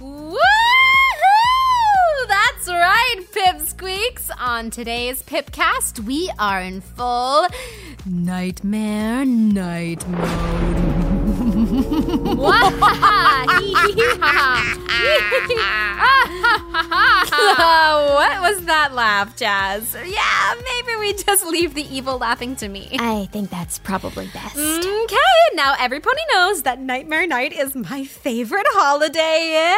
Woohoo! That's right, Pipsqueaks. On today's Pippcast, we are in full nightmare night mode. what was that laugh, Jazz? Yeah, maybe we just leave the evil laughing to me. I think that's probably best. Okay, now every pony knows that Nightmare Night is my favorite holiday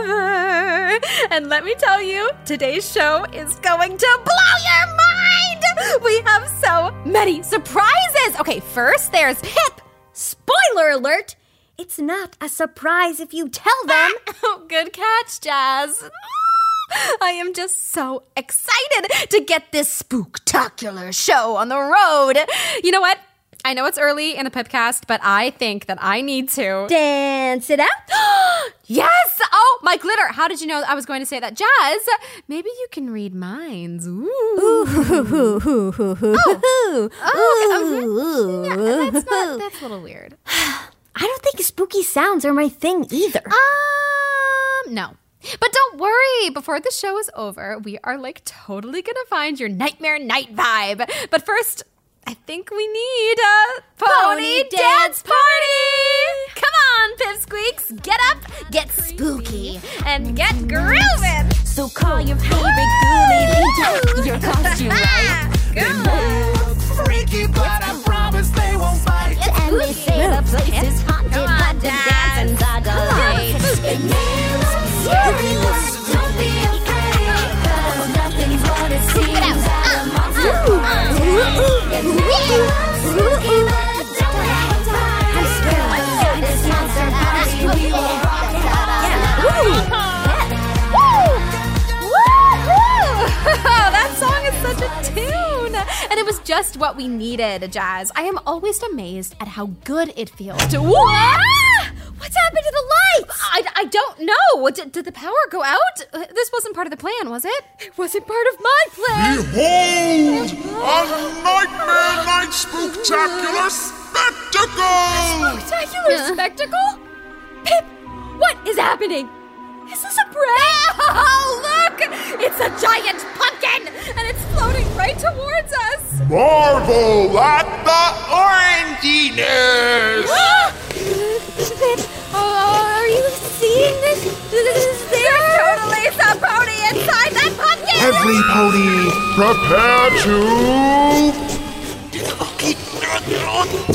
ever. And let me tell you, today's show is going to blow your mind. We have so many surprises. Okay, first there's Pipp. Spoiler alert! It's not a surprise if you tell them. Oh, good catch, Jazz. I am just so excited to get this spooktacular show on the road. You know what? I know it's early in the Pippcast, but I think that I need to Dance it out. Yes! Oh, my glitter. How did you know I was going to say that? Jazz, maybe you can read minds. Ooh. Oh, Oh, okay. Yeah, that's not, that's a little weird. I don't think spooky sounds are my thing either. Um, no. But don't worry, before the show is over, we are like totally gonna find your nightmare night vibe. But first, I think we need a pony, Pony dance party! Come on, Pipsqueaks, get up, get spooky, and get grooving! So call your favorite ghoulies and jack your costume right. Freaky, but I promise they won't bite. And they say the place is haunted, Come on, but the Dad. dancing's a delight. Don't be just what we needed, Jazz. I am always amazed at how good it feels to. What? What's happened to the lights? I, I don't know. Did, did the power go out? This wasn't part of the plan, was it? It wasn't part of my plan. Behold, a Nightmare Night Spooktacular Spectacle! Spectacular spectacle? Pipp, what is happening? Is this a prank? Oh, look! It's a giant pumpkin, and it's floating right towards us. Marvel at the oranginess! Oh, are you seeing this? Is there totally a pony inside that pumpkin? Every pony, prepare to.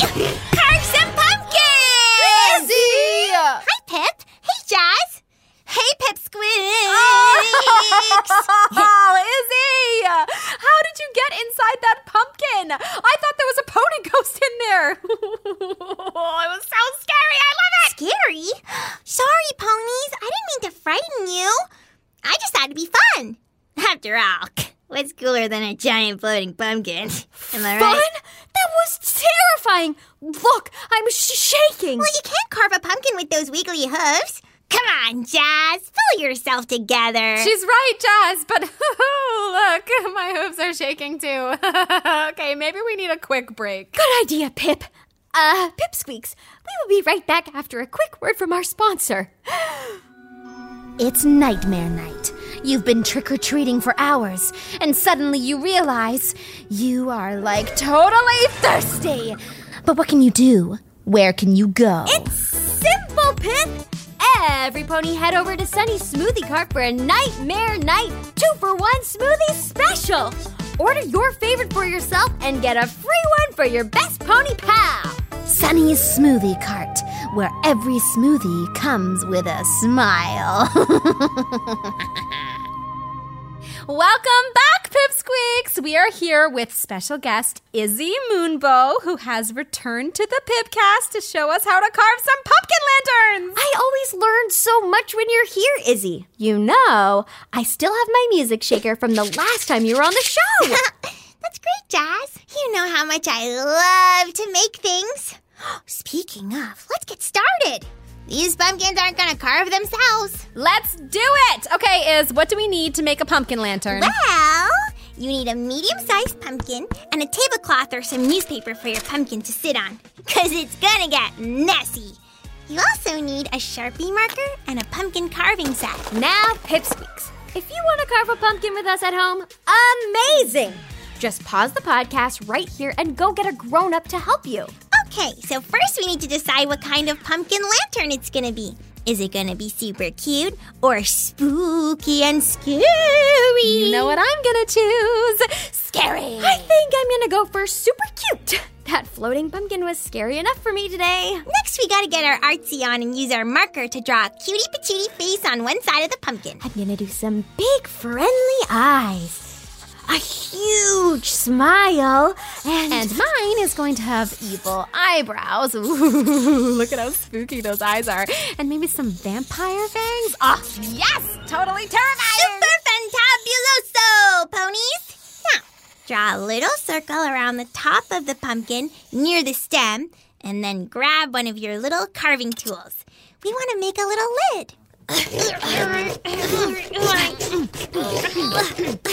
After all, what's cooler than a giant floating pumpkin? Am I right? Fun? That was terrifying. Look, I'm sh- shaking. Well, you can't carve a pumpkin with those wiggly hooves. Come on, Jazz. Pull yourself together. She's right, Jazz, but look, my hooves are shaking too. okay, maybe we need a quick break. Good idea, Pipp. Uh, Pipsqueaks, we will be right back after a quick word from our sponsor. It's Nightmare Night. You've been trick or treating for hours, and suddenly you realize you are like totally thirsty. But what can you do? Where can you go? It's simple, Pipp. Every pony head over to Sunny's Smoothie Cart for a Nightmare Night two for one smoothie special. Order your favorite for yourself and get a free one for your best pony pal. Sunny's Smoothie Cart, where every smoothie comes with a smile. Welcome back, Pipsqueaks! We are here with special guest Izzy Moonbow, who has returned to the Pippcast to show us how to carve some pumpkin lanterns! I always learn so much when you're here, Izzy. You know, I still have my music shaker from the last time you were on the show. That's great, Jazz. You know how much I love to make things. Speaking of, let's get started. These pumpkins aren't gonna carve themselves. Let's do it! Okay, Iz, what do we need to make a pumpkin lantern? Well, you need a medium-sized pumpkin and a tablecloth or some newspaper for your pumpkin to sit on, cause it's gonna get messy. You also need a Sharpie marker and a pumpkin carving set. Now, Pipsqueaks. If you want to carve a pumpkin with us at home, amazing! Just pause the podcast right here and go get a grown up to help you. Okay, so first we need to decide what kind of pumpkin lantern it's gonna be. Is it gonna be super cute or spooky and scary? You know what I'm gonna choose? Scary. I think I'm gonna go for super cute. That floating pumpkin was scary enough for me today. Next, we gotta get our artsy on and use our marker to draw a cutie patootie face on one side of the pumpkin. I'm gonna do some big friendly eyes, a huge smile, and, And mine is going to have evil eyebrows. Ooh, look at how spooky those eyes are. And maybe some vampire fangs. Ah, yes! Totally terrifying! Super fantabuloso, ponies! Now, draw a little circle around the top of the pumpkin near the stem, and then grab one of your little carving tools. We want to make a little lid.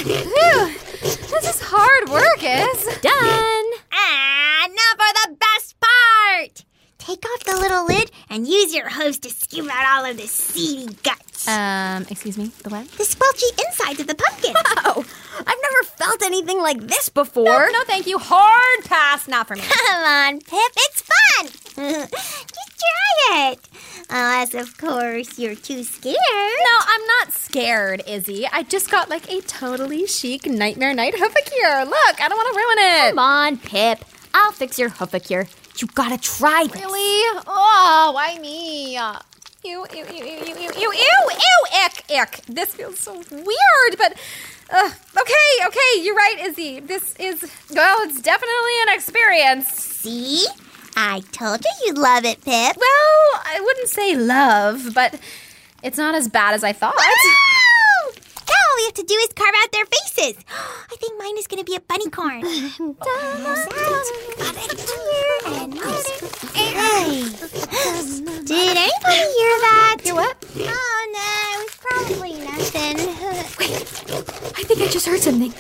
This is hard work, Is. done. And now for the best part! Take off the little lid and use your hose to scoop out all of the seedy guts. Um, excuse me, the what? the squelchy insides of the pumpkin. Oh, I've never felt anything like this before. No, thank you. Hard pass, not for me. Come on, Pipp, it's fun! Just try it. Unless, of course, you're too scared. No, I'm not scared, Izzy. I just got like a totally chic Nightmare Night hoofacure. Look, I don't want to ruin it. Come on, Pipp. I'll fix your hoofacure. You gotta try this. Really? Oh, why me? Ew, ew, ew, ew, ew, ew, ew, ew, ew, ick, ick. This feels so weird, but uh, okay, okay, you're right, Izzy. This is, well, it's definitely an experience. See? I told you you'd love it, Pipp. Well, I wouldn't say love, but it's not as bad as I thought. Now all we have to do is carve out their faces. I think mine is going to be a bunny corn. Did anybody hear that? Hear what? Oh no, it was probably nothing. Wait, I think I just heard something.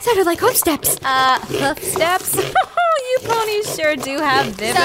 Sounded like hoof steps. Uh, hoof steps? ponies sure do have vivid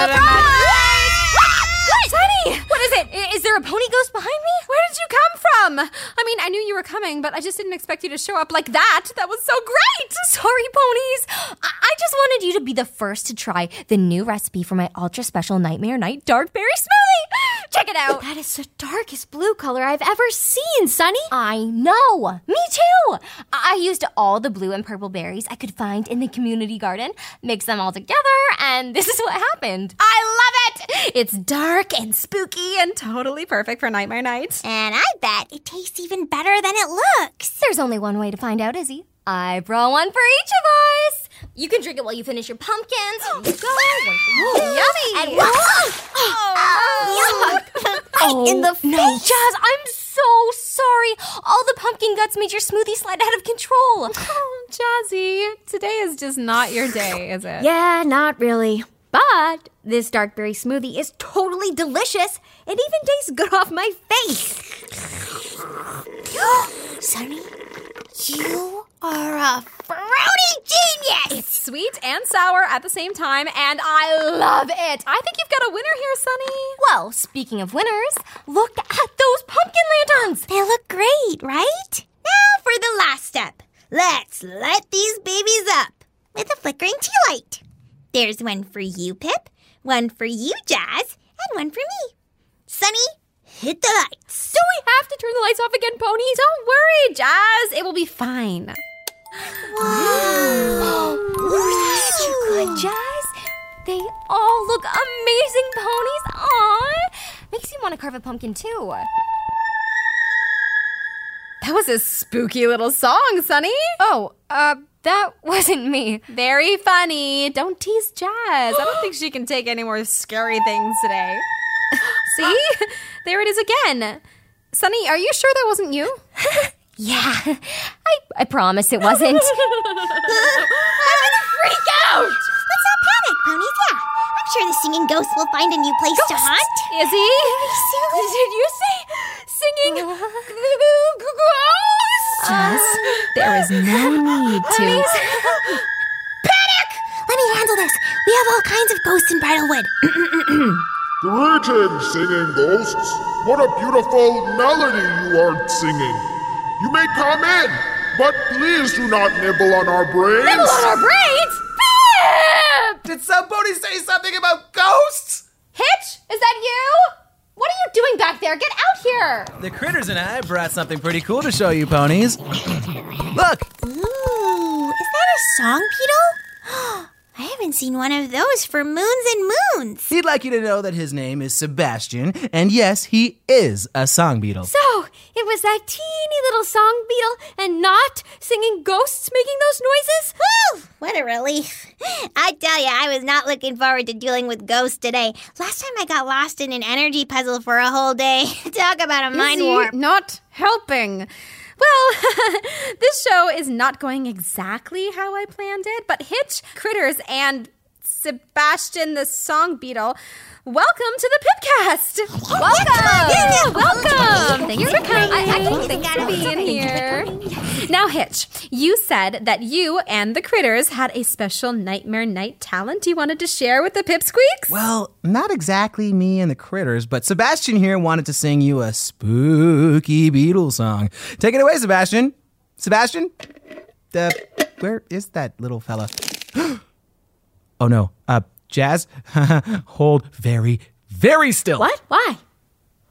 Sunny! What is it? Is there a pony ghost behind me? You come from? I mean, I knew you were coming, but I just didn't expect you to show up like that. That was so great! Sorry, ponies. I, I just wanted you to be the first to try the new recipe for my ultra special Nightmare Night Dark Berry Smoothie. Check it out. That is the darkest blue color I've ever seen, Sunny. I know. Me too. I used all the blue and purple berries I could find in the community garden, mixed them all together, and this is what happened. I love it! It's dark and spooky and totally perfect for Nightmare Night. And I bet it tastes even better than it looks. There's only one way to find out, Izzy. I brought one for each of us. You can drink it while you finish your pumpkins. You go. You. Yummy! And Oh, oh in the oh, face. No, Jazz, I'm so sorry. All the pumpkin guts made your smoothie slide out of control. Oh, Jazzy, today is just not your day, is it? Yeah, not really. But this dark berry smoothie is totally delicious. It even tastes good off my face. Sunny, you are a fruity genius! It's sweet and sour at the same time, and I love it. I think you've got a winner here, Sunny. Well, speaking of winners, look at those pumpkin lanterns. They look great, right? Now for the last step. Let's light these babies up with a flickering tea light. There's one for you, Pipp, one for you, Jazz, and one for me. Sunny, hit the lights. Do we have to turn the lights off again, Pony? Don't worry, Jazz. It will be fine. Wow! Good, Jazz. They all look amazing ponies. Aw. Makes you want to carve a pumpkin too. That was a spooky little song, Sunny. Oh, uh, that wasn't me. Very funny. Don't tease Jazz. I don't think she can take any more scary things today. See? There it is again. Sunny, are you sure that wasn't you? Yeah, I, I promise it wasn't. I'm gonna freak out! Let's not panic, ponies. Yeah, I'm sure the singing ghost will find a new place to haunt. Izzy? Did you say singing ghost? Jazz, there is no need to. Panic! Let me handle this. We have all kinds of ghosts in Bridlewood. Greetings, singing ghosts. What a beautiful melody you are singing. You may come in, but please do not nibble on our brains. Nibble on our brains? Pipp! Did somebody say something about ghosts? Hitch, is that you? What are you doing back there? Get out here! The critters and I brought something pretty cool to show you, ponies. Look! Ooh, is that a song beetle? I haven't seen one of those for moons and moons. He'd like you to know that his name is Sebastian, and yes, he is a song beetle. So, it was that teeny little song beetle and not singing ghosts making those noises? Woo! What a relief. I tell you, I was not looking forward to dealing with ghosts today. Last time I got lost in an energy puzzle for a whole day. Talk about a mind Is he warp. not helping. Well, this show is not going exactly how I planned it, but Hitch, Critters, and Sebastian the Song Beetle, welcome to the Pippcast. Welcome, welcome. Thanks for coming. I, I think thanks for being here. Now, Hitch, you said that you and the Critters had a special Nightmare Night talent you wanted to share with the Pipsqueaks. Well, not exactly me and the critters, but Sebastian here wanted to sing you a spooky beetle song. Take it away, Sebastian. Sebastian? Uh, where is that little fella? oh no. Uh, Jazz, hold very, very still. What? Why?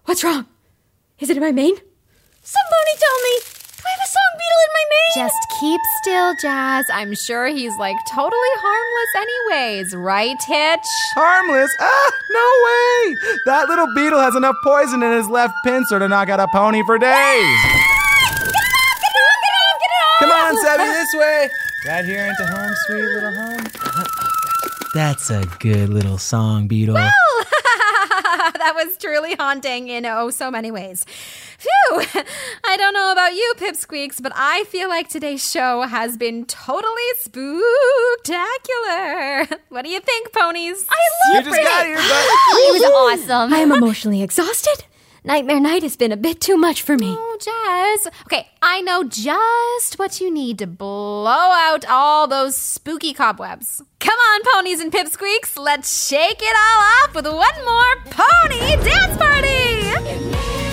What's wrong? Is it in my mane? Somebody tell me. Do I have a song beetle in my mane? Just keep still, Jazz. I'm sure he's like totally harmless, anyways, right, Hitch? Harmless? Ah, no way! That little beetle has enough poison in his left pincer to knock out a pony for days. Get it off! Get it on! Get it home! Get it off! Come on, Sebby, this way. Right here into home, sweet little home. That's a good little song, Beetle. Well, that was truly haunting in oh so many ways. Phew! I don't know about you, Pipsqueaks, but I feel like today's show has been totally spooktacular. What do you think, ponies? I you just got here, but It was awesome. I am emotionally exhausted. Nightmare Night has been a bit too much for me. Oh, Jazz. Okay, I know just what you need to blow out all those spooky cobwebs. Come on, ponies and pipsqueaks, let's shake it all off with one more pony dance party!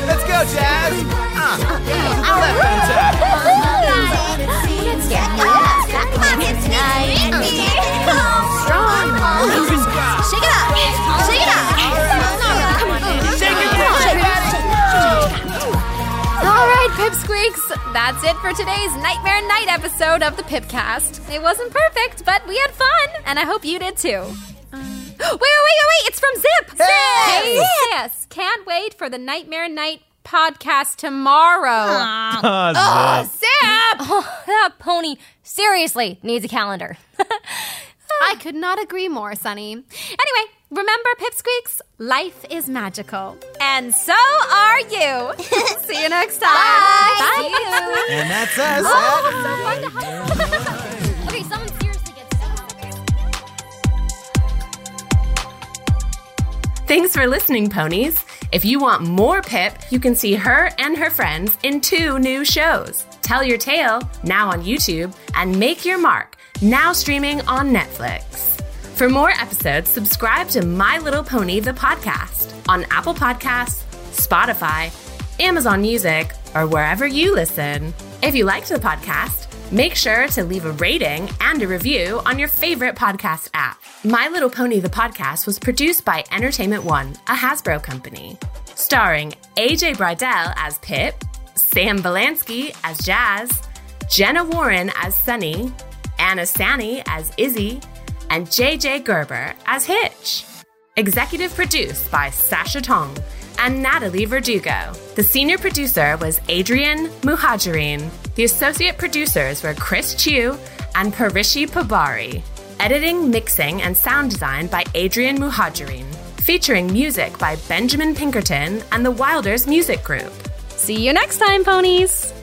let's go, Jazz. Ah, left and tap. Shake it up! Pipsqueaks, that's it for today's Nightmare Night episode of the Pippcast. It wasn't perfect, but we had fun, and I hope you did too. Uh, wait, wait, wait, wait! It's from Zipp. Hey! Yes, can't wait for the Nightmare Night podcast tomorrow. Oh, Zipp! Oh, that pony seriously needs a calendar. I could not agree more, Sunny. Anyway, remember, Pipsqueaks, life is magical. And so are you. See you next time. Bye. Bye. And that's us. Oh, at- okay, someone seriously gets Thanks for listening, ponies. If you want more Pipp, you can see her and her friends in two new shows Tell Your Tale, now on YouTube, and Make Your Mark, now streaming on Netflix. For more episodes, subscribe to My Little Pony, the podcast, on Apple Podcasts, Spotify, Amazon Music, or wherever you listen. If you liked the podcast, make sure to leave a rating and a review on your favorite podcast app. My Little Pony, the podcast, was produced by Entertainment One, a Hasbro company, starring AJ Bridel as Pip, Sam Valansky as Jazz, Jenna Warren as Sunny, Ana Sani as Izzy, and JJ Gerber as Hitch. Executive produced by Sasha Tong and Natalie Verdugo. The senior producer was Adrian Muhajirin. The associate producers were Chris Chu and Parishi Pabari. Editing, mixing, and sound design by Adrian Muhajirin. Featuring music by Benjamin Pinkerton and the Wilders Music Group. See you next time, ponies.